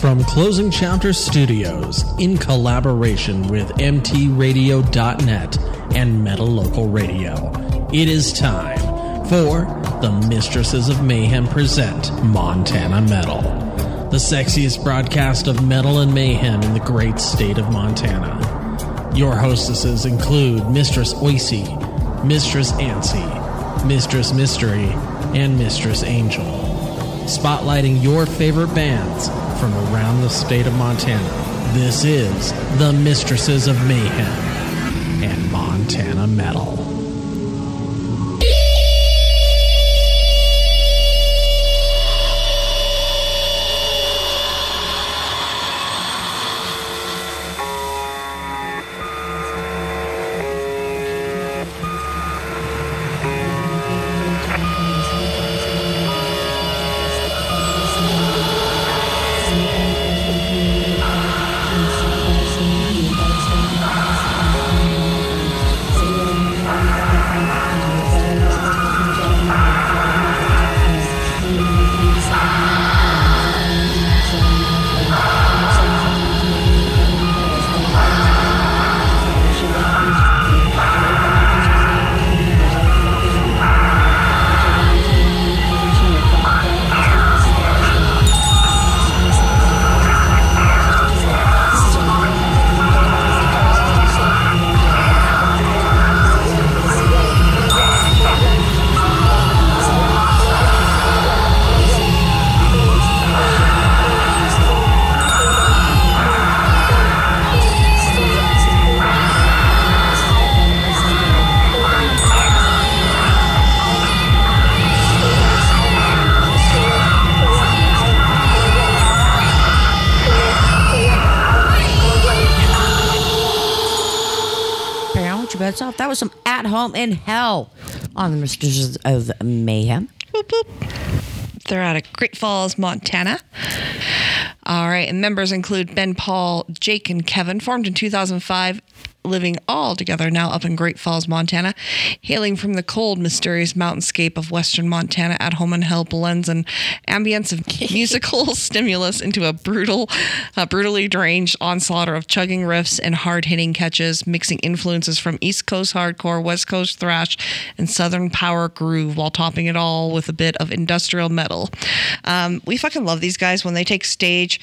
From Closing Chapter Studios, in collaboration with MTRadio.net and Metal Local Radio, it is time for the Mistresses of Mayhem present Montana Metal, the sexiest broadcast of metal and mayhem in the great state of Montana. Your hostesses include Mistress Oisey, Mistress Ansi, Mistress Mystery, and Mistress Angel spotlighting your favorite bands from around the state of Montana. This is the Mistresses of Mayhem and Montana Metal. Home in hell on the Mistresses of Mayhem. They're out of Great Falls, Montana. All right, and members include Ben Paul, Jake, and Kevin, formed in 2005, living all together now up in Great Falls, Montana. Hailing from the cold, mysterious mountainscape of western Montana, at home in hell blends an ambience of musical stimulus into a brutal, uh, brutally deranged onslaught of chugging riffs and hard-hitting catches, mixing influences from East Coast hardcore, West Coast thrash, and Southern power groove, while topping it all with a bit of industrial metal. Um, we fucking love these guys when they take stage.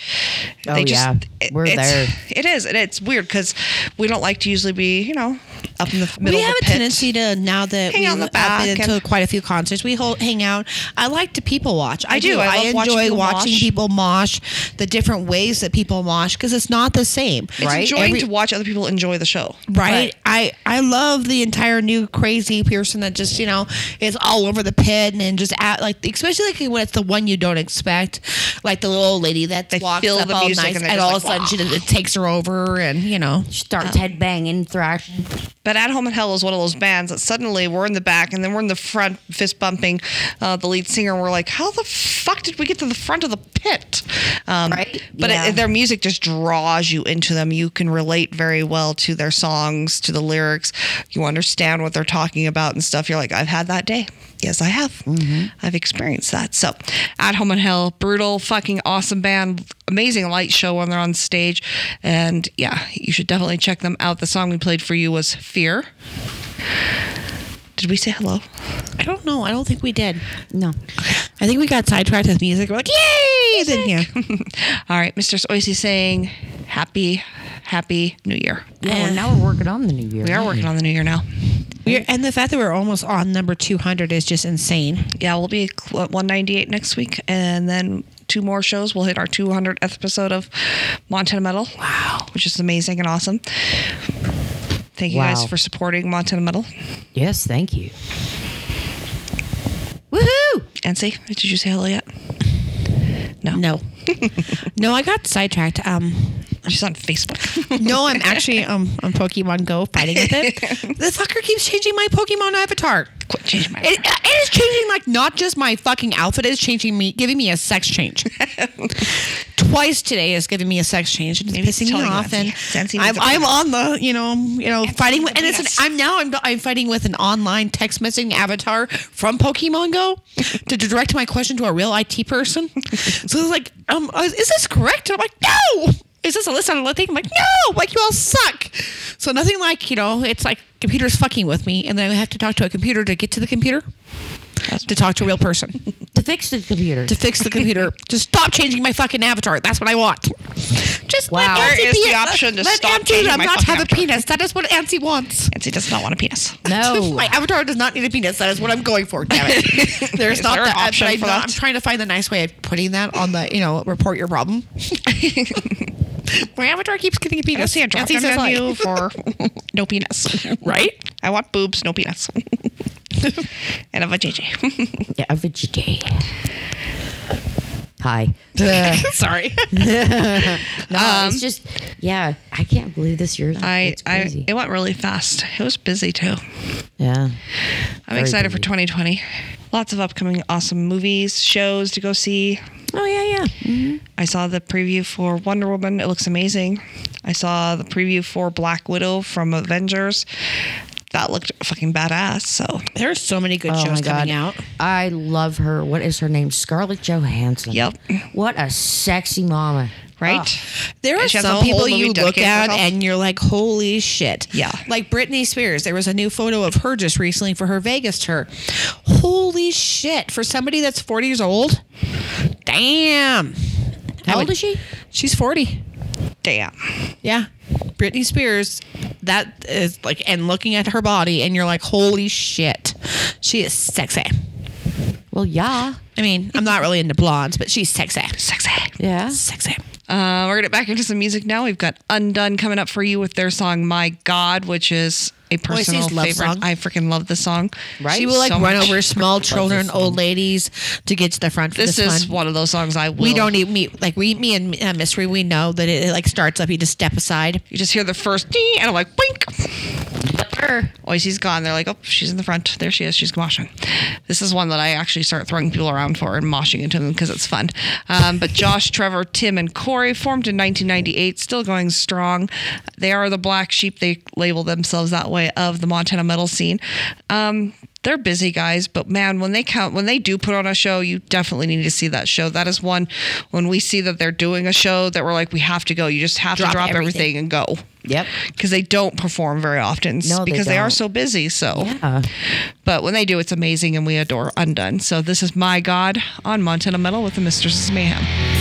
Oh, they yeah. it- We're there. It is, and it's weird because we don't like to usually be, you know, up in the middle we of have the a pit. tendency to now that Hang we've out the back been to quite a few concerts. We hold, hang out. I like to people watch. I do. I love enjoy watching people watching mosh. people mosh, the different ways that people mosh because it's not the same, It's right? enjoying Every- to watch other people enjoy the show. Right. I I love the entire new crazy person that just you know is all over the pit and just at like especially like when it's the one you don't expect, like the little old lady that They walks up the all music nice and and, all just of a like, sudden she it takes her over and you know Starts head banging, thrashing. But At Home in Hell is one of those bands that suddenly we're in the back and then we're in the front, fist bumping uh, the lead singer. And we're like, how the fuck did we get to the front of the pit? Um, Right. But Yeah. it, their music just draws you into them. You can relate very well to their songs, to the lyrics. You understand what they're talking about and stuff. You're like, I've had that day. Yes, I have. I've experienced that. So, At Home in Hell, brutal, fucking awesome band, amazing light show when they're on stage, and yeah, you should definitely check them out. The song we played for you was "Fear." Did we say hello? I don't know. I don't think we did. No. I think we got sidetracked with music. We're like, yay! Then, yeah. All right, Mr. Oisey saying happy, happy New Year. Yeah, well, now we're working on the new year. We are working on the New Year now. We're, and the fact that we're almost on number 200 is just insane. Yeah, we'll be at uh, 198 next week, and then two more shows. We'll hit our 200th episode of Montana Metal. Wow, which is amazing and awesome. Thank you guys for supporting Montana Metal. Yes, thank you. Woohoo! Nancy, did you say hello yet? No. No. no, I got sidetracked. Um, She's on Facebook. No, I'm actually um on Pokemon Go fighting with it. the fucker keeps changing my Pokemon avatar. Quit changing my. It, it is changing like not just my fucking outfit. It's changing me, giving me a sex change. Twice today is giving me a sex change and it's Maybe pissing me off. And I'm, I'm on the you know you know fighting with, and it's an, I'm now I'm I'm fighting with an online text messaging avatar from Pokemon Go to direct my question to a real IT person. so it's like, um, uh, is this correct? And I'm like, no. Is this a list on a thing? I'm like, no, like you all suck. So nothing like, you know, it's like computers fucking with me, and then I have to talk to a computer to get to the computer to talk to a real person To fix the computer. to fix the computer. Just stop changing my fucking avatar. That's what I want. Just Wow. let Where Nancy is be the a- option to let stop Nancy changing my not fucking have a penis. That is what Nancy wants. Nancy does not want a penis. no. My avatar does not need a penis. That is what I'm going for. Damn it. There's Is not there an that. but option I'm, for not- that? I'm trying to find the nice way of putting that on the, you know, report your problem. My avatar keeps getting a I penis. see a drop Nancy down says menu like, for no penis. right? I want boobs, no penis. and a vajayjay. Yeah, a vegetarian. Hi. Sorry. No, it's just, yeah, I can't believe this year. Um, I, I, it went really fast. It was busy too. yeah. I'm excited for 2020. Lots of upcoming awesome movies, shows to go see. Oh, yeah, yeah. Mm-hmm. I saw the preview for Wonder Woman. It looks amazing. I saw the preview for Black Widow from Avengers. That looked fucking badass. So There's so many good Oh, shows my God. coming out. I love her. What is her name? Scarlett Johansson. Yep. What a sexy mama. right. Ah. There are And she has a some people you look at herself. and you're like, holy shit. Yeah. Like Britney Spears. There was a new photo of her just recently for her Vegas tour. Holy shit. For somebody that's 40 years old, damn. I How old would- is she? She's 40. Damn. Yeah. Britney Spears, that is like, and looking at her body, and you're like, holy shit. She is sexy. Well, yeah. I mean, I'm not really into blondes, but she's sexy. Sexy. Yeah. Sexy. Uh, we're gonna get back into some music now. We've got Undone coming up for you with their song "My God," which is a personal love favorite. song. I freaking love this song. Right? She will like So run much. over small children, old ladies to get to the front for This this, is one. one of those songs I will. We don't even meet like we me and uh, Mystery. We know that it, it like starts up. You just step aside. You just hear the first ding, and I'm like, "Boink!" Oisy's gone. They're like, "Oh, she's in the front. There she is. She's moshing." This is one that I actually start throwing people around for and moshing into them because it's fun. Um, but Josh, Trevor, Tim, and Corey formed in 1998, still going strong. They are the black sheep. They label themselves that way of the Montana metal scene. Um, they're busy guys, but man, when they count, when they do put on a show, you definitely need to see that show. That is one when we see that they're doing a show that we're like, we have to go. You just have Drop to drop everything. everything. and go Yep. because they don't perform very often No, because they, are don't. so busy. So, Yeah. but when they do, it's amazing, and we adore Undone. So this is my God on Montana Metal with the Mistresses of Mayhem.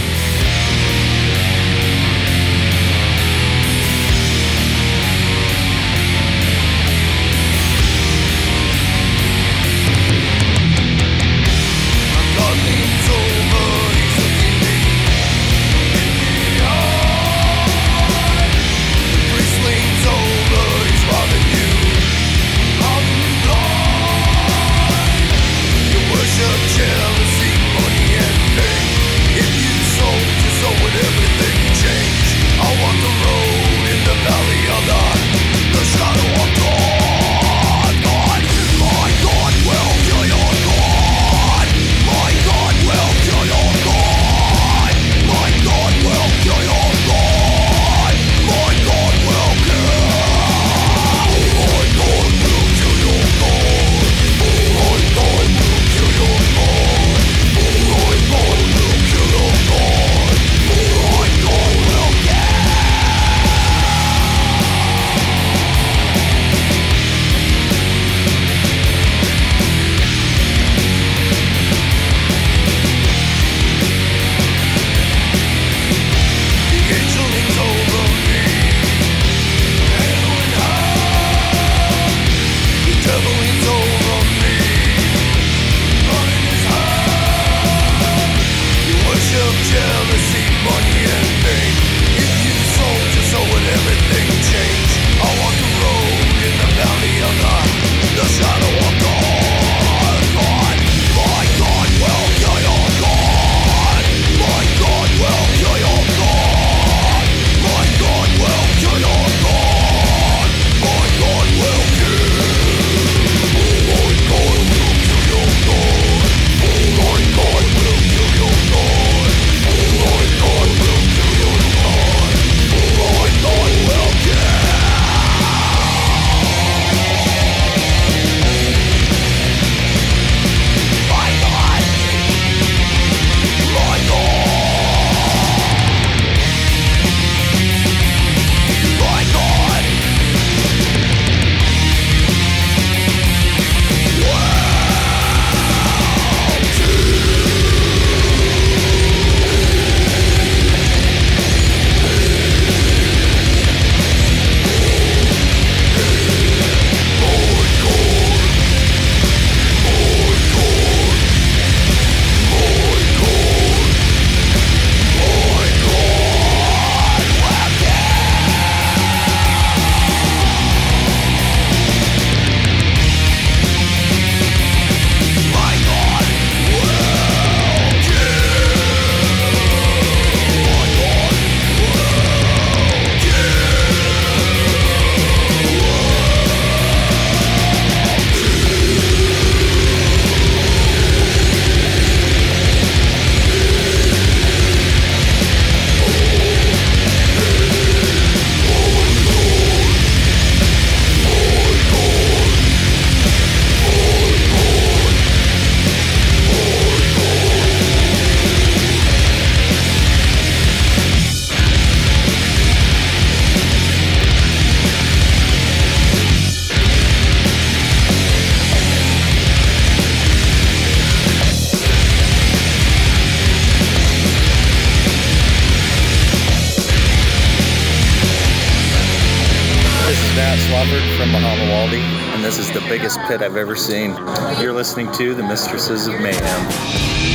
Biggest pit I've ever seen. You're listening to the Mistresses of Mayhem.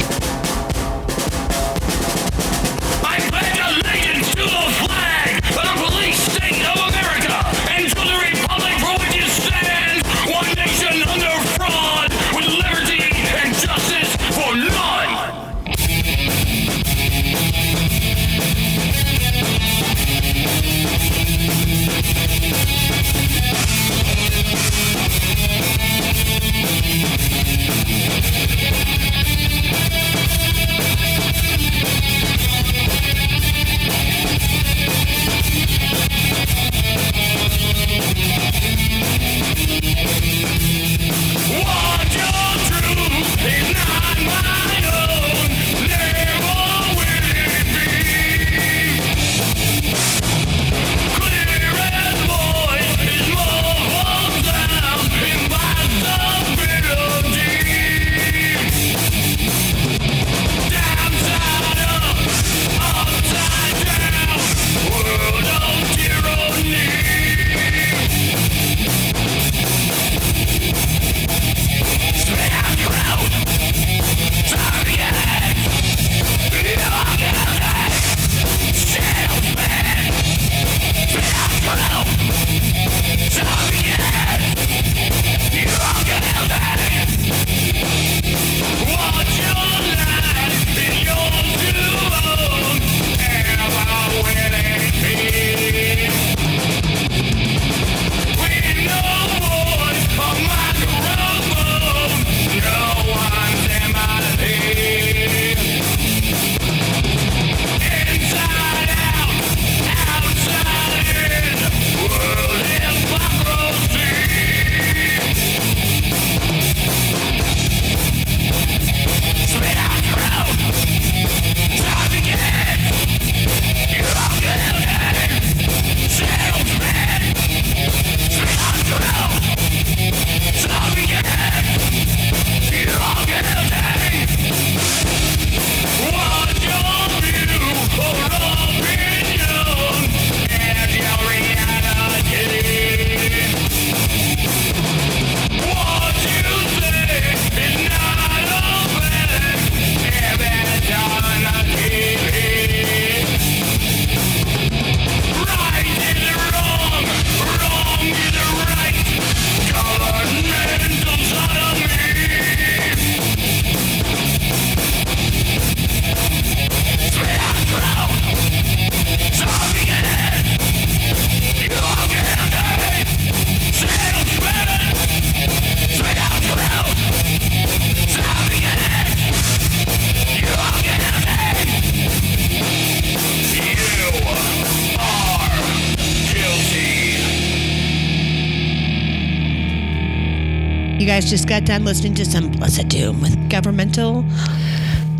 Guys just got done listening to some Blessed Doom with governmental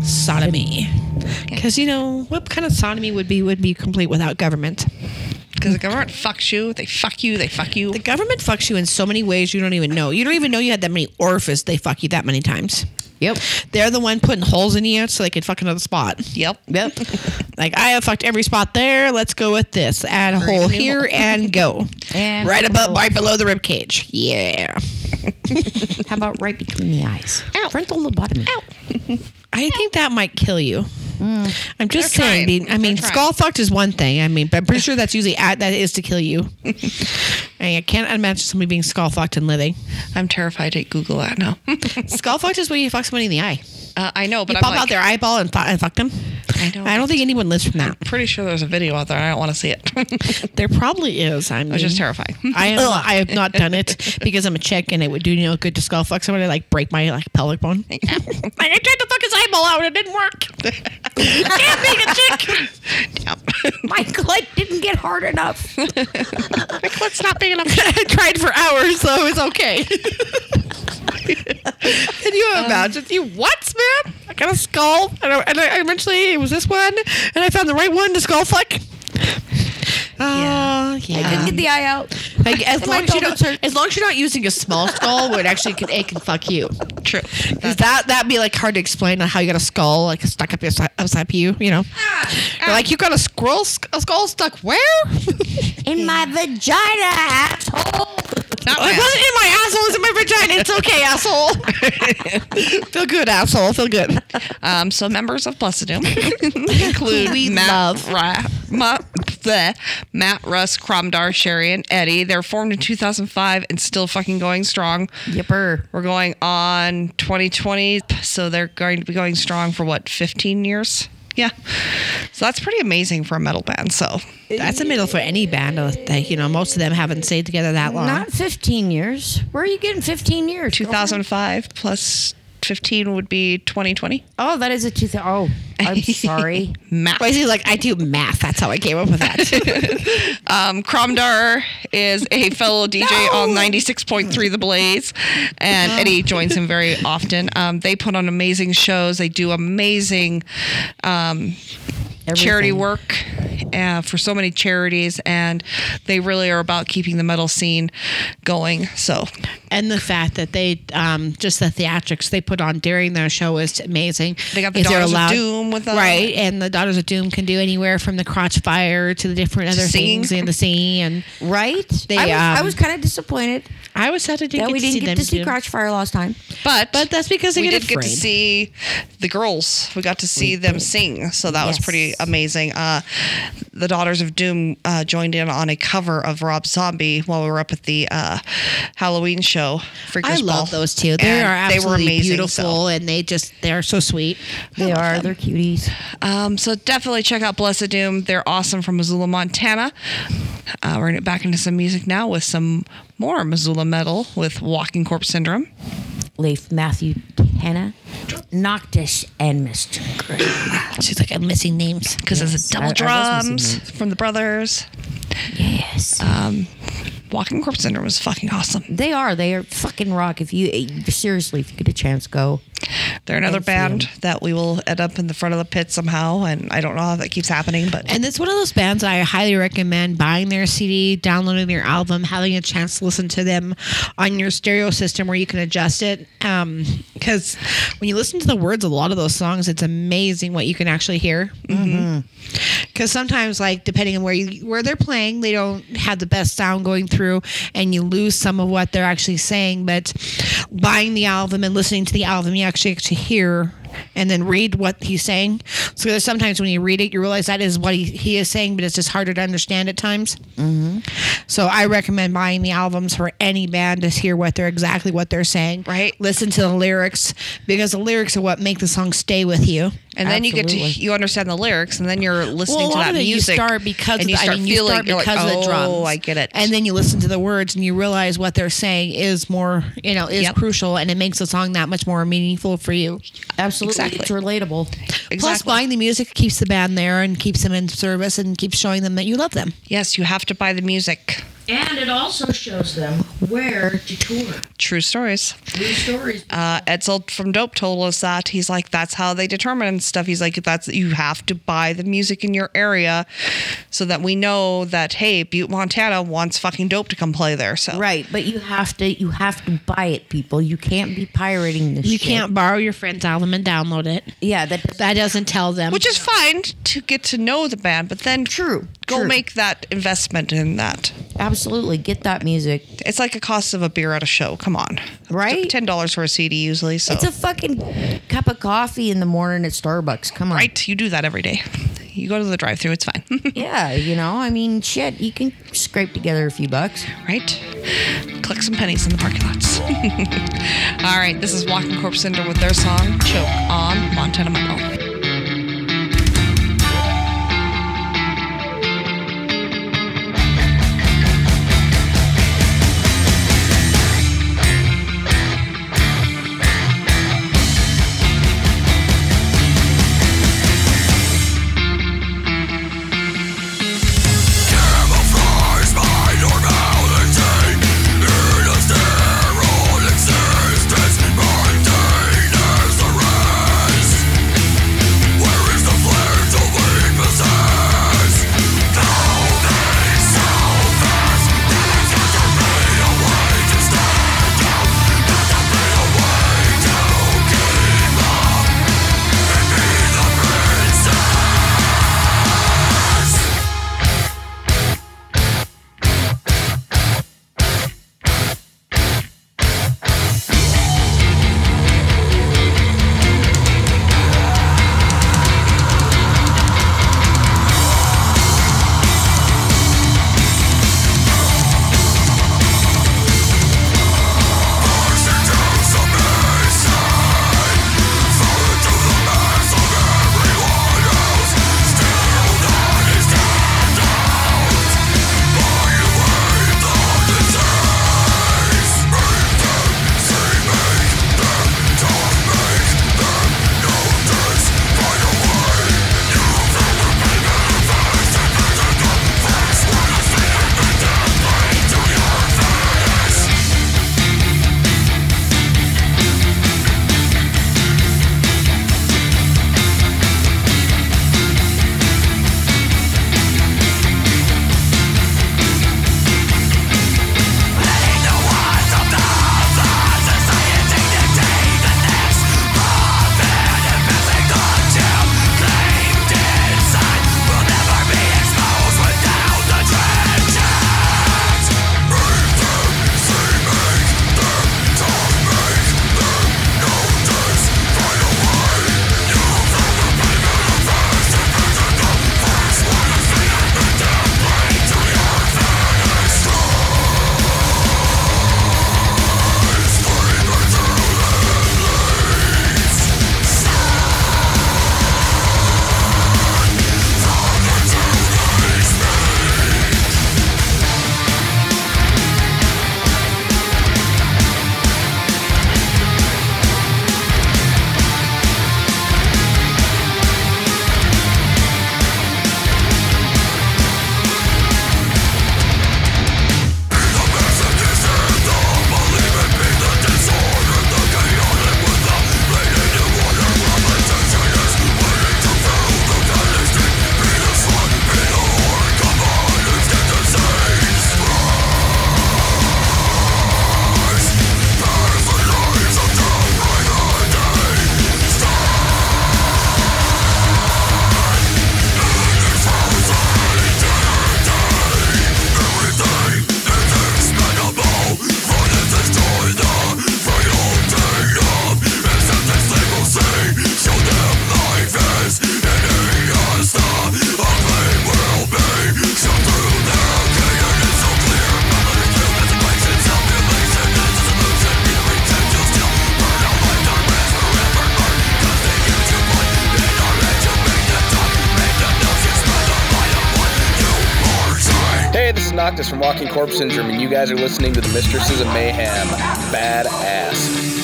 sodomy. Because you know what kind of sodomy would be would be complete without government. Because the government fucks you, they fuck you, they fuck you. The government fucks you in so many ways you don't even know. You don't even know you had that many orifices. They fuck you that many times. Yep. They're the one putting holes in you so they can fuck another spot. Yep. Yep. Like I have fucked every spot there. Let's go with this. Add a hole here and go. And right above, right below the rib cage. Yeah. How about right between the eyes? Ow. Frontal lobotomy. I think that might kill you. I'm just They're saying. trying. Dean. I mean, They're trying. skull fucked is one thing. I mean, but I'm pretty sure that's usually at, that is to kill you. I can't imagine somebody being skull fucked and living. I'm terrified to Google that now. skull fucked is when you fuck somebody in the eye. uh, I know, but You I'm pop like, out their eyeball and, fu- and fuck them. I know. I don't think anyone lives from that. pretty sure there's a video out there. I don't want to see it. it There probably is. I'm was just terrifying. I am. I have not done it because I'm a chick, and it would do you know good to skull fuck somebody like break my like pelvic bone. like I tried to fuck his eyeball out, it didn't work. Damn being a chick. My clit didn't get hard enough. My clit's not big enough. I tried for hours, so it was okay. Can you imagine? you what, man? I got a skull, and, I, and I, eventually it was this one, and I found the right one to skull fuck. Oh, yeah. I couldn't get the eye out. Like, as long as you don't, as long as you're not using a small skull, where it actually can it can fuck you. True. Because that that'd be like hard to explain how you got a skull like stuck up your si- upside you. You know, ah, You're ah. like you got a scroll a skull stuck where? In my vagina, asshole. Not it wasn't in my asshole. It's in my vagina. It's okay, asshole. feel good, asshole. Feel good. Um, so members of Blessed Doom include We Matt, love. Ra- Ma- bleh, Matt, Russ, Cromdar, Sherry, and Eddie. They're formed in 2005 and still fucking going strong. Yipper. We're going on 2020, so they're going to be going strong for what 15 years. Yeah, so that's pretty amazing for a metal band. So That's a middle for any band. uh, That you know, most of them haven't stayed together that long. Not 15 years. Where are you getting 15 years? 2005 plus 15 would be 2020. Oh, that is a 2000. Oh, I'm sorry. math. Why is he like I do math? That's how I came up with that. Um, Cromdar is a fellow DJ on 96.3 The Blaze, and Eddie joins him very often. Um, they put on amazing shows. They do amazing um, charity work uh, for so many charities, and they really are about keeping the metal scene going. So, and the fact that they um, just the theatrics they put on during their show is amazing. They got the Daughters of Doom with them. right? And the Daughters of Doom can do anywhere from the crotch fire to the different other Sing. things in the scene. And Right? They, I was, um, was kind of disappointed I was sad I didn't that get we to didn't see get them to see do- Crotch Fire last time. but But that's because they we get did get to see the girls. We got to see them sing, so that was Yes. pretty amazing. Uh, the Daughters of Doom uh, joined in on a cover of Rob Zombie while we were up at the uh, Halloween show. Freakers I love those two. They And are they were absolutely amazing, beautiful, so- and they just they are so sweet. They are. They're cuties. Um, so definitely check out Blessed Doom. They're awesome from Missoula, Montana. Uh, we're gonna get back into some music now with some more Missoula metal with Walking Corpse Syndrome. Leif Matthew Hanna, Noctis, and Mr. Gray. She's like I'm missing names. Because Yes, it's double I- I drums missing from the brothers. Yes. Um, Walking Corpse Syndrome is fucking awesome. they are. They are fucking rock. If you eh, seriously, if you get a chance, go. They're another band that we will end up in the front of the pit somehow, and I don't know how that keeps happening, but And it's one of those bands I highly recommend buying their CD, downloading their album, having a chance to listen to them on your stereo system where you can adjust it. Um, because when you listen to the words of a lot of those songs, it's amazing what you can actually hear. Mm-hmm. Mm-hmm. Because sometimes, like depending on where you where they're playing, they don't have the best sound going through, and you lose some of what they're actually saying. But buying the album and listening to the album, you actually get to hear and then read what he's saying. So there's sometimes when you read it, you realize that is what he, he is saying, but it's just harder to understand at times. Mm-hmm. So I recommend buying the albums for any band to hear what they're exactly what they're saying. Right. Listen to the lyrics because the lyrics are what make the song stay with you. And then you get to you understand the lyrics, and then you're listening Well, a to lot that of it music. you start because and of you the, start I mean, you feeling start you're like, because of the oh, drums. oh, I get it. And then you listen to the words and you realize what they're saying is more, you know, is Yep. crucial, and it makes the song that much more meaningful for you. Absolutely, Exactly. it's relatable. Plus, buying the music keeps the band there and keeps them in service and keeps showing them that you love them. yes, you have to buy the music. And it also shows them where to tour. True stories. True stories. Uh, Edsel from Dope told us that he's like that's how they determine stuff. He's like that's you have to buy the music in your area, so that we know that hey, Butte, Montana wants fucking Dope to come play there. So Right, but you have to you have to buy it, people. You can't be pirating this. You shit. can't borrow your friend's album and download it. Yeah, that does, That doesn't tell them. which is fine to get to know the band, but then True, go make that investment in that. absolutely get that music. It's like a cost of a beer at a show. Come on, Right? Ten dollars for a CD usually. So It's a fucking cup of coffee in the morning at Starbucks. Come on. right, you do that every day. You go to the drive-through. It's fine, Yeah, you know, I mean, shit, you can scrape together a few bucks. right? Collect some pennies in the parking lots. All right, this is Walking Corpse Syndrome with their song "Choke" on Montana Metal. Noctis from Walking Corpse Syndrome, and you guys are listening to the Mistresses of Mayhem Badass.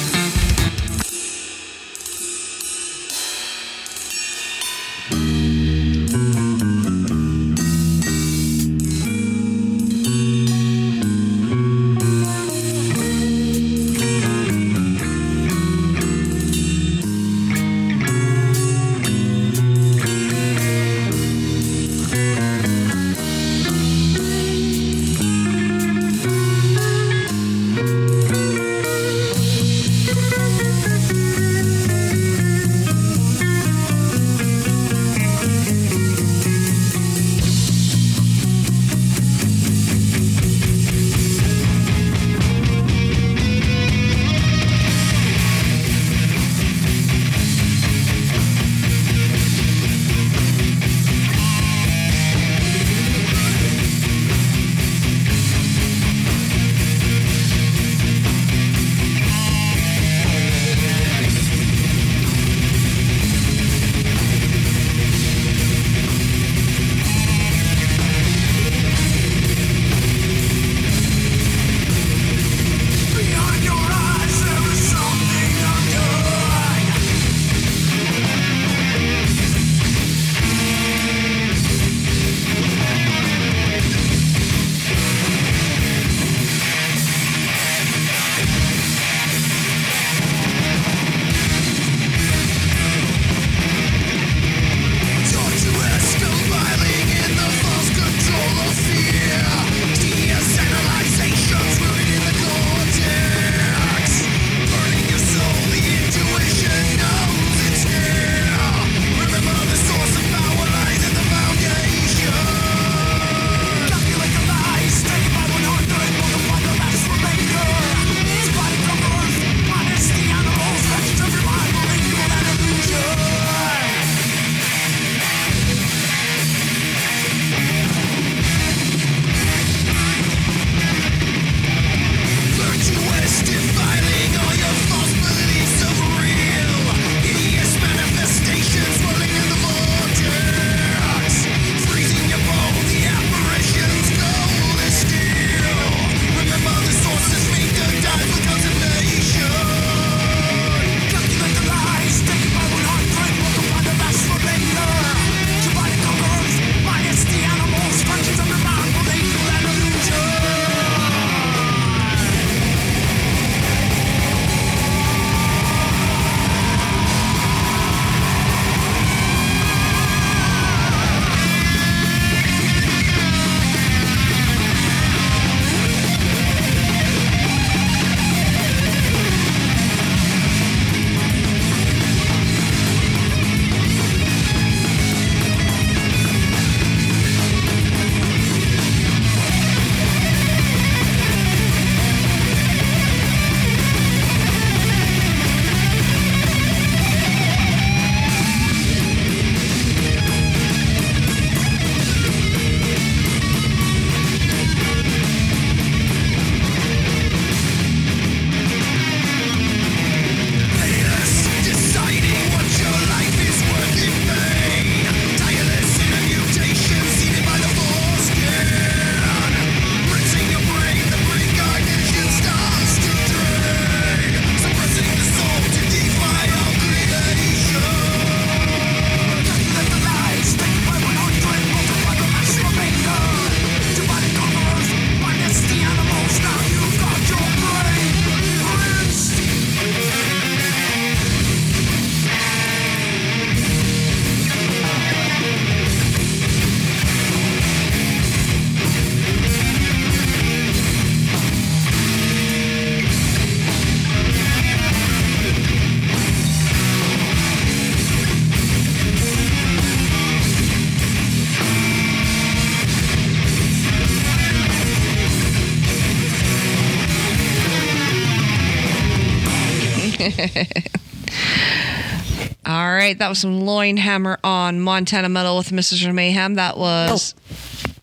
All right, that was some loin hammer on Montana Metal with Mrs. Mayhem. That was. Oh,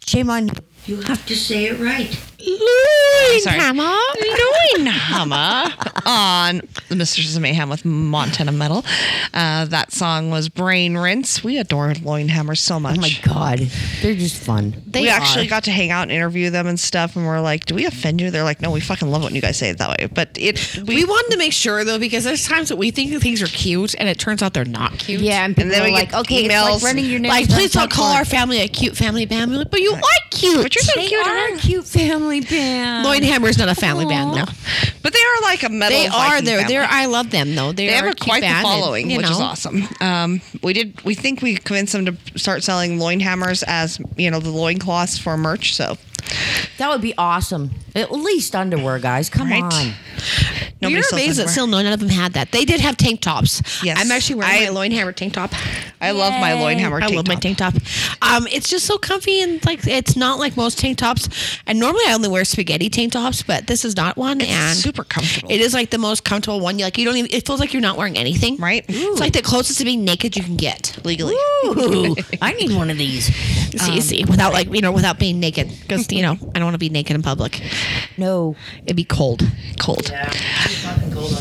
shame on you. You have to say it right. Hammer. Hammer on the Mistresses of Mayhem with Montana Metal. Uh, that song was Brain Rinse. We adore Loinhammer so much. Oh my god, they're just fun. They we actually are. got to hang out and interview them and stuff, and we're like, "Do we offend you?" They're like, "No, we fucking love it when you guys say it that way." But it, we, We wanted to make sure though, because there's times that we think that things are cute, and it turns out they're not cute. Yeah, and people then are we like, get okay, it's emails, like running your nails Like, please don't call our family a cute family band. We're like, but you are cute. But you're so They cute. are aren't a cute family band. Loinhammer's not a family band, Aw. though. But they are like a metal. They are. Viking They're. family. They're. I love them though. They, They are have a a quite the band and, following, you which is awesome. Um, we did. We think we convinced them to start selling loin hammers as you know the loincloths for merch. So That would be awesome. At least underwear, guys. Come Right? on. nobody You're sells amazed that still none of them had that. They did have tank tops. Yes. I'm actually wearing I- my Loinhammer tank top. I love my loin hammer. I tank love my top. tank top. Um, it's just so comfy and like it's not like most tank tops. And normally I only wear spaghetti tank tops, but this is not one. It's and super comfortable. It is like the most comfortable one. You like you don't even. It feels like you're not wearing anything. Right? It's like the closest to being naked you can get legally. Ooh, I need one of these. See, see, without like you know, without being naked, because you know I don't want to be naked in public. No. It'd be cold. Cold. Yeah,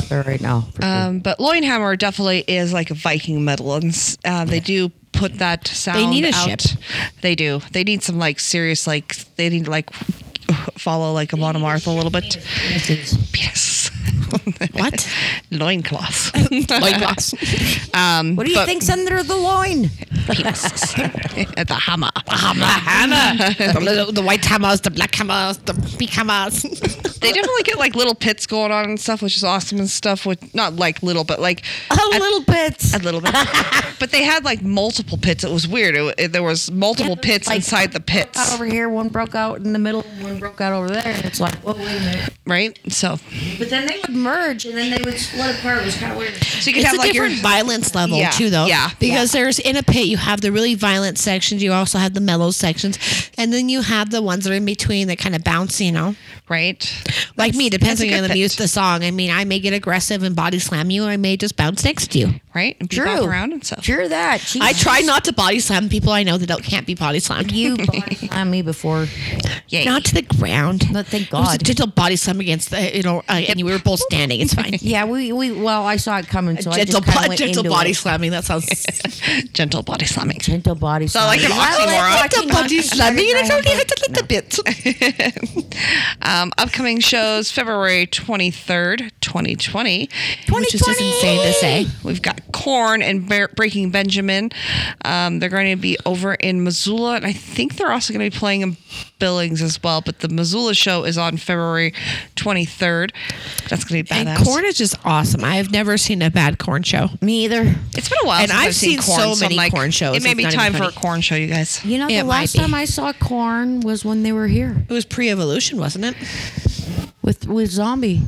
There right now. sure. Um, but Loinhammer definitely is like a Viking metal, and uh, they do put that sound. They need a out. ship. They do. They need some like serious like they need to like follow like Amon Amarth a little bit. Yes. What? Loincloths. Loincloths. um, what do you but- think's under the loin? At the hammer. Hammer, hammer. the, little- the white hammers, the black hammers, the big hammers. They definitely get like little pits going on and stuff, which is awesome and stuff. With not like little, but like A little bit. a little bit. but they had like multiple pits. It was weird. It, it- there was multiple Yeah, pits like- inside the Out pits, over here, one broke out in the middle, one broke out over there. And it's like, whoa, wait a minute. right? So, But then they would merge and then they would split apart. It was kind of weird. so you could it's have a like your violence level Yeah, too, though. yeah, Because there's in a pit, you have the really violent sections. You also have the mellow sections, and then you have the ones that are in between that kind of bounce. You know, right. like me, depends on the pit. music, the song. I mean, I may get aggressive and body slam you. Or I may just bounce next to you. right? And True. bebop around and stuff. Sure that. Jesus. I try not to body slam people I know that don't, can't be body slammed. You body slammed me before. Yay. Not to the ground. But thank It was a God. gentle body slam against the, you know, uh, and we were both standing. It's fine. Yeah, we, we well, I saw it coming, so I gentle just kind bo- of went gentle body it. slamming. That sounds. gentle body slamming. Gentle body So like an slamming. I oxymoron. like gentle body slamming, and it's only a little bit. Um, upcoming shows February 23rd, 2020. Which is just insane to say. We've got Korn and Ber- Breaking Benjamin. Um, they're going to be over in Missoula, and I think they're also going to be playing in Billings as well. But the Missoula show is on February 23rd. That's going to be And badass. Korn is just awesome. I have never seen a bad Korn show. Me either. It's been a while And since I've I've, seen, seen Korn, so so many like, Korn shows, It may be time for a Korn show, you guys. You know, the might last time I saw Korn was when they were here It was pre-evolution, wasn't it? with with zombie.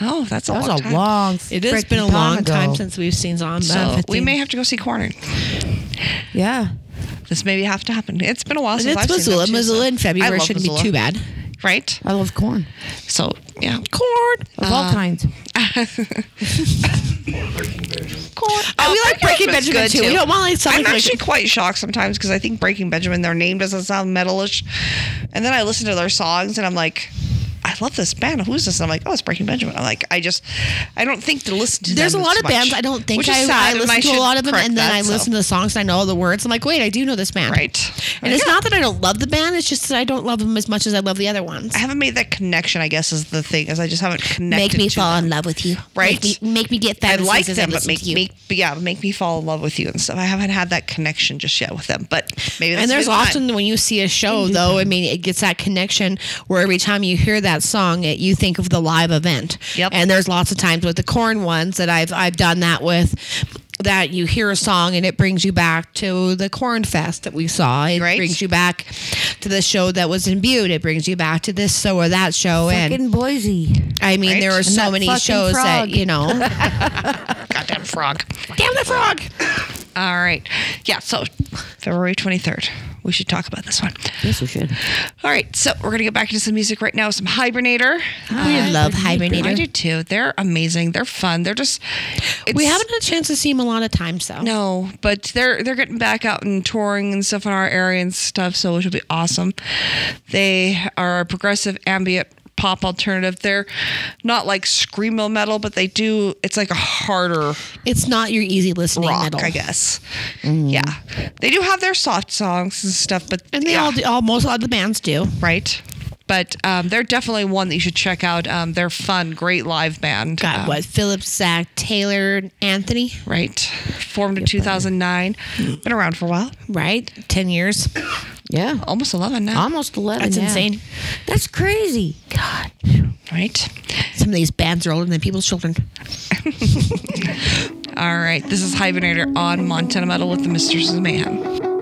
Oh, that's a That was long a time. long. It has been a long ago. time since we've seen zombie. So we may have to go see Korn. Yeah. This maybe have to happen. It's been a while And since it's I've Missoula. seen them too, Missoula so- in February shouldn't be too bad. Right? I love corn So yeah, Corn. of all uh, kinds. corn. Oh, we like Breaking Benjamin too. We don't want like something I'm like actually quite shocked sometimes because I think Breaking Benjamin, their name doesn't sound metalish, and then I listen to their songs and I'm like. I love this band. Who's this? And I'm like, oh, it's Breaking Benjamin. I'm like, I just, I don't think to listen to There's a lot of bands I don't think I, sad, I listen to a lot of them, and then that, I so- listen to the songs and I know all the words. I'm like, wait, I do know this band, Right. And it's not that I don't love the band; it's just that I don't love them as much as I love the other ones. I haven't made that connection. I guess is the thing is I just haven't connected. Make me fall them. in love with you, Right. Make me, make me get I like as I them, but make you. make yeah, make me fall in love with you and stuff. I haven't had that connection just yet with them, but maybe. That's and there's time. often when you see a show, though, I mean, it gets that connection where every time you hear that song, it, you think of the live event. Yep. And there's lots of times with the Korn ones that I've I've done that with. That you hear a song and it brings you back to the Korn fest that we saw. It Right. brings you back to the show that was in Butte. It brings you back to this show or that show. and Fucking Boise. I mean, Right. there are And so many shows frog. that you know. goddamn frog. Damn the frog! All right, yeah. So February twenty third, we should talk about this one. Yes, we should. All right, so we're gonna get back into some music right now. Some Hibernator. Oh, I love Hibernator. I do too. They're amazing. They're fun. They're just. We haven't had a chance to see them a lot of times, though. No, but they're they're getting back out and touring and stuff in our area and stuff, so which will be awesome. They are a progressive ambient pop alternative. They're not like screamo metal, but they do. It's like a harder It's not your easy listening rock, metal. I guess. Yeah, they do have their soft songs and stuff, but And they yeah, all, do, all most of the bands do. right. But um, they're definitely one that you should check out. Um, they're fun, great live band. Got Um, what? Philip, Zach, Taylor, Anthony, Right, formed in 2009. Been around for a while, right? Ten years. Yeah. almost 11 now. Almost 11. That's yeah. insane. That's crazy. God. right. Some of these bands are older than people's children. All right, this is Hibernator on Montana Metal with the Mistresses of Mayhem.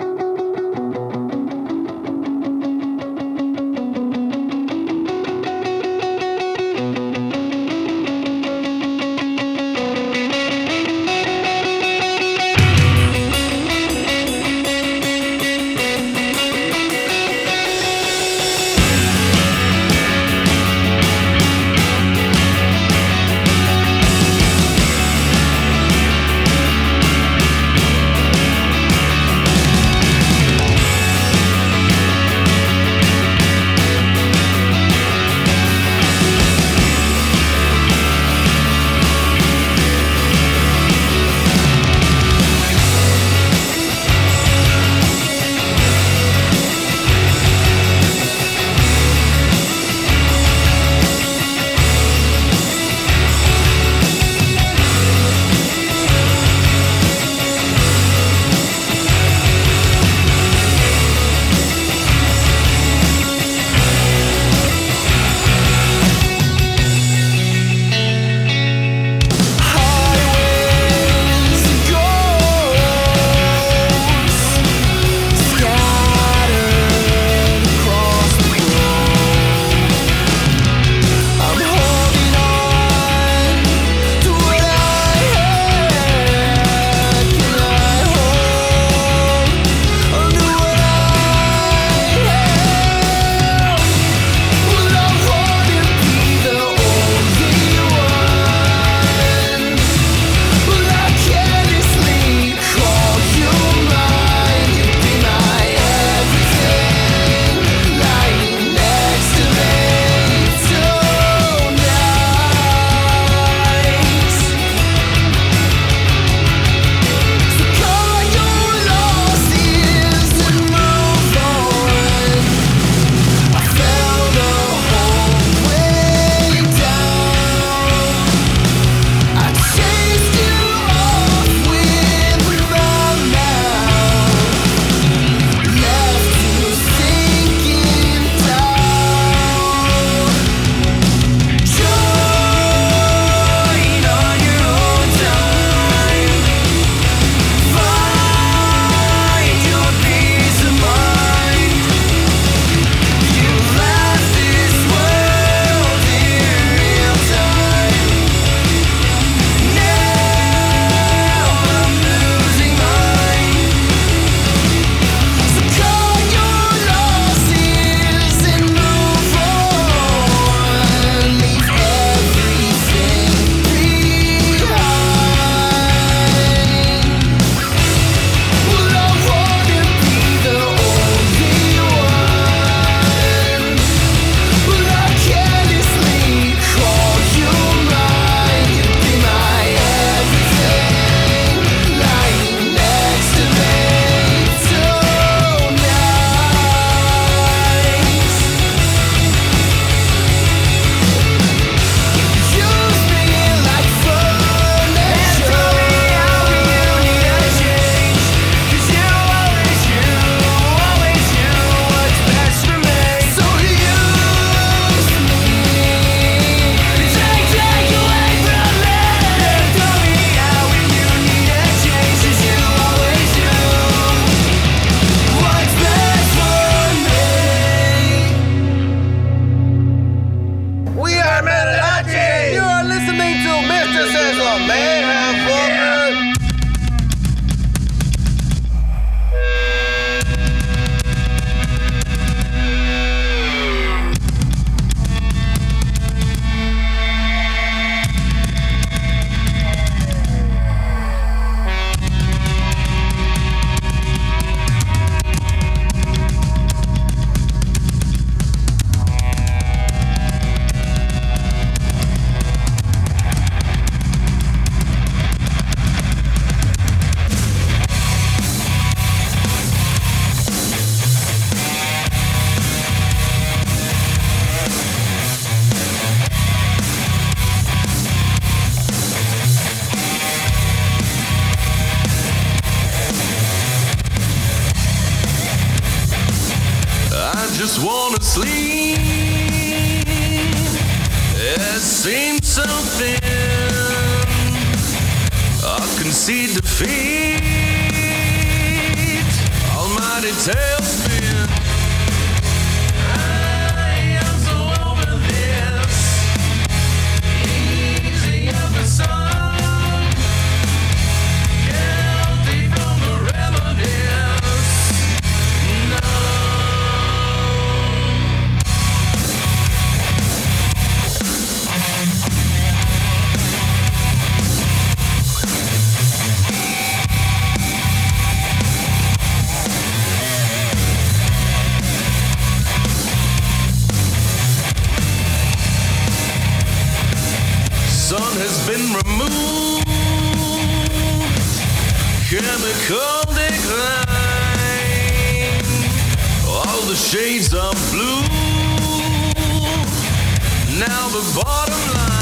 Mr. You are listening to Mr. Sizzler, man! come decline. All the shades of blue. Now the bottom line.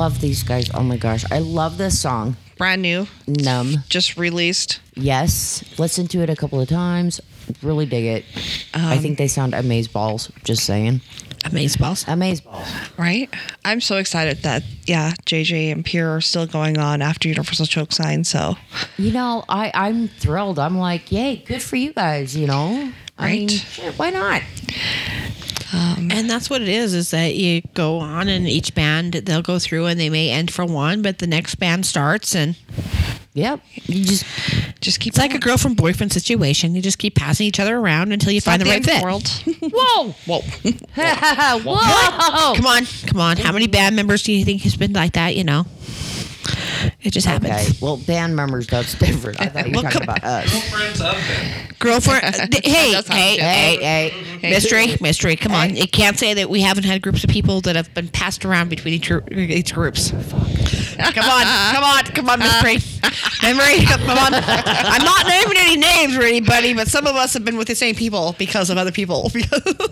love these guys. Oh my gosh. I love this song. Brand new. Numb. Just released. Yes. Listened to it a couple of times. Really dig it. Um, I think they sound amazing balls. Just saying. Amaze balls. Amaze balls. Right? I'm so excited that, yeah, JJ and Pierre are still going on after Universal Choke Sign. So, you know, I, I'm thrilled. I'm like, yay, good for you guys, you know? Right? I mean, why not? And that's what it is, is that you go on and each band, they'll go through and they may end for one, but the next band starts and Yep. You just just keep it's like a girlfriend boyfriend situation. You just keep passing each other around until you find the right fit. world. whoa, Whoa. whoa. whoa. Come on, come on. How many band members do you think has been like that? You know, it just happens. Okay, well, band members, that's different. I thought you were Well, talking come- about us. Girlfriend, uh, th- hey, hey, hey, hey, mystery, mystery. Come on, it can't say that we haven't had groups of people that have been passed around between each, each groups. Come on, come on, come on, mystery, memory. Come on. I'm not naming any names or anybody, but some of us have been with the same people because of other people.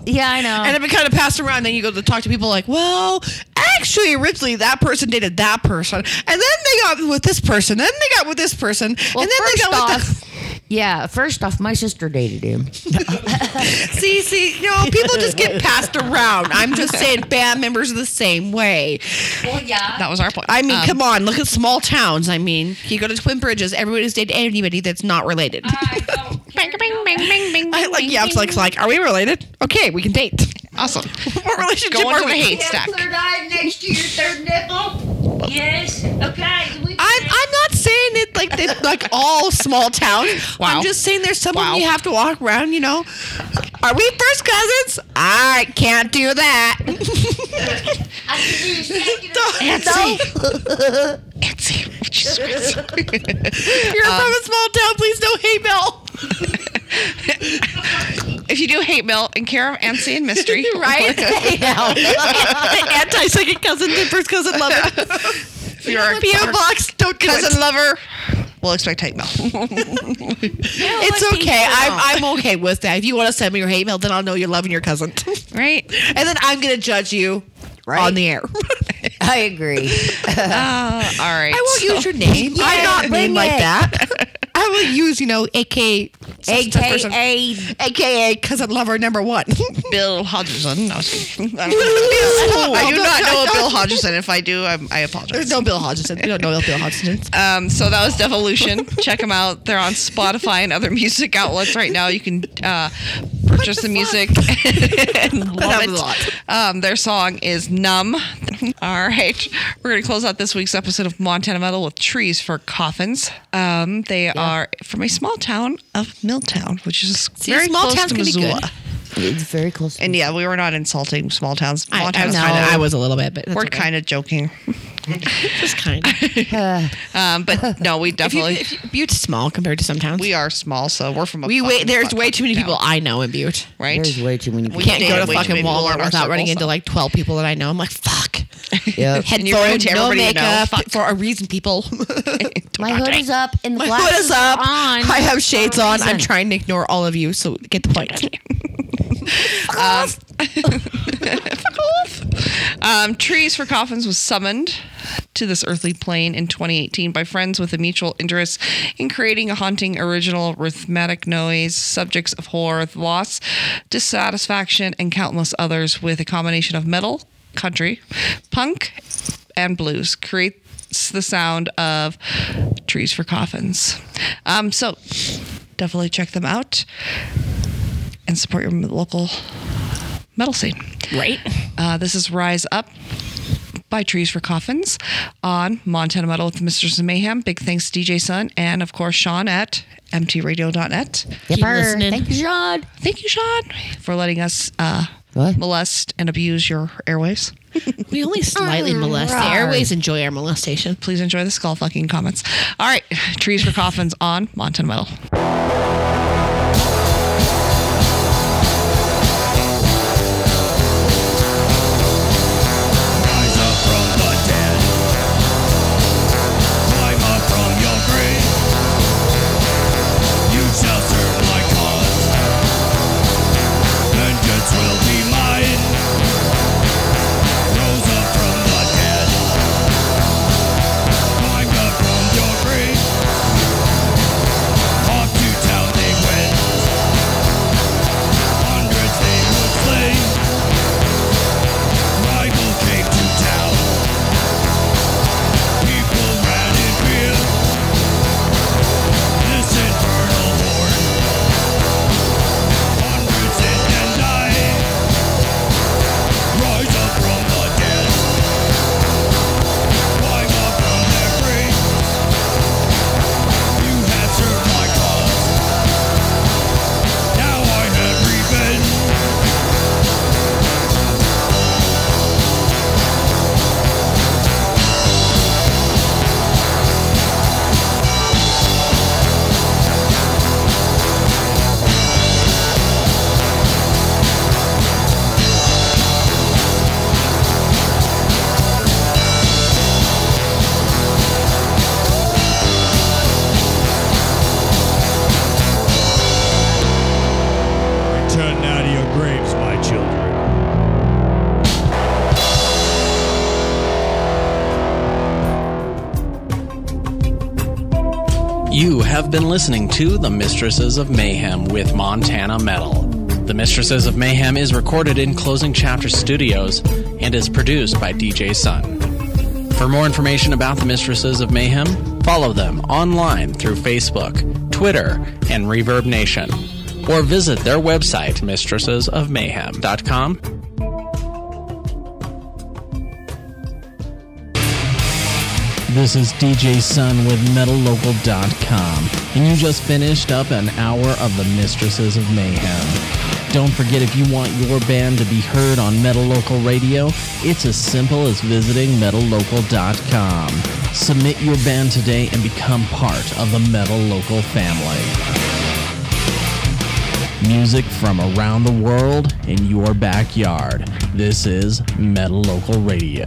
Yeah, I know. And have been kind of passed around. Then you go to talk to people like, well, actually, originally that person dated that person, and then they got with this person, then they got with this person, well, and then they got with off, yeah, first off, my sister dated him. See, see, you know, people just get passed around. I'm just saying, band members are the same way. Well, yeah. That was our point. I mean, Um, come on, look at small towns. I mean, you go to Twin Bridges, everybody's dated anybody that's not related. bing, bing, bing, bing, bing, I like, yeah, it's like, like, are we related? Okay, we can date. awesome. What relationship Go are into the we? hate stack. Third eye next to your third nipple. Yes. Okay. I'm, I'm not saying it like like all small towns. Wow. I'm just saying there's someone Wow. you have to walk around. You know, are we first cousins? I can't do that. Jesus Christ. You're from a small town. Please don't hate Bill. if you do hate mail in care of Nancy and Mystery, right? Anti second cousin, first cousin lover. If PO box. Don't do cousin it. lover, we'll expect hate mail. It's okay. I'm I'm okay with that. If you want to send me your hate mail, then I'll know you're loving your cousin, right? and then I'm gonna judge you Right. on the air. I agree. Uh, all right. I won't use your name. I'm not bring named like that. I will use, you know, AKA, AKA. AKA cousin lover number one. Bill Hodgson. No, I was kidding. I, don't know. I do not know a Bill Hodgson. If I do, I'm, I apologize. There's no Bill Hodgson. We don't know Bill Hodgson. Um, so that was Devolution. Check them out. They're on Spotify and other music outlets right now. You can uh, purchase the, music and love happens a lot. it. Um, their song is Numb. All right. We're going to close out this week's episode of Montana Metal with Trees for Coffins. Um, they are from a small town of Milltown, which is very small close towns to can be Missoula. good. It's very close. To And yeah, we were not insulting small towns. I, I, Montana's was No. kind kinda, of- I was a little bit, but that's we're okay. kind of joking. just kind of. Um, but no, we If you, definitely if you, Butte's small compared to some towns. we are small, so we're from a we wait. There's way too many town, people I know in Butte. right? There's way too many People. We. Can't go to fucking many people in Walmart without running into like 12 people that I know. I'm like, fuck. Yep. Head And you're rude phone, to no everybody you know. makeup for a reason, people. My hood is up and the My glasses hood is up. on. I have shades on. I'm trying to ignore all of you, so get the point. Um, Trees for Coffins was summoned to this earthly plane in 2018 by friends with a mutual interest in creating a haunting original rhythmic noise, subjects of horror, loss, dissatisfaction, and countless others with a combination of metal, country, punk, and blues. Creates the sound of Trees for Coffins. Um, so definitely check them out and support your local metal scene. right? Uh, this is Rise Up by Trees for Coffins on Montana Metal with the Mistress of Mayhem. Big thanks to DJ Sun and, of course, Sean at mtradio.net. Yep, Keep listening. Thank you, Sean. Thank you, Sean, for letting us uh, molest and abuse your airwaves. We only slightly molest. The airways enjoy our molestation. Please enjoy the skull fucking comments. All right, Trees for Coffins on Montana Metal. Been listening to The Mistresses of Mayhem with Montana Metal. The Mistresses of Mayhem is recorded in Closing Chapter Studios and is produced by DJ Sun. For more information about the Mistresses of Mayhem, follow them online through Facebook, Twitter, and Reverb Nation, or visit their website, mistressesofmayhem.com. This is DJ Sun with MetalLocal.com, and you just finished up an hour of the Mistresses of Mayhem. Don't forget if you want your band to be heard on Metal Local Radio, it's as simple as visiting MetalLocal.com. Submit your band today and become part of the Metal Local family. Music from around the world in your backyard. This is Metal Local Radio.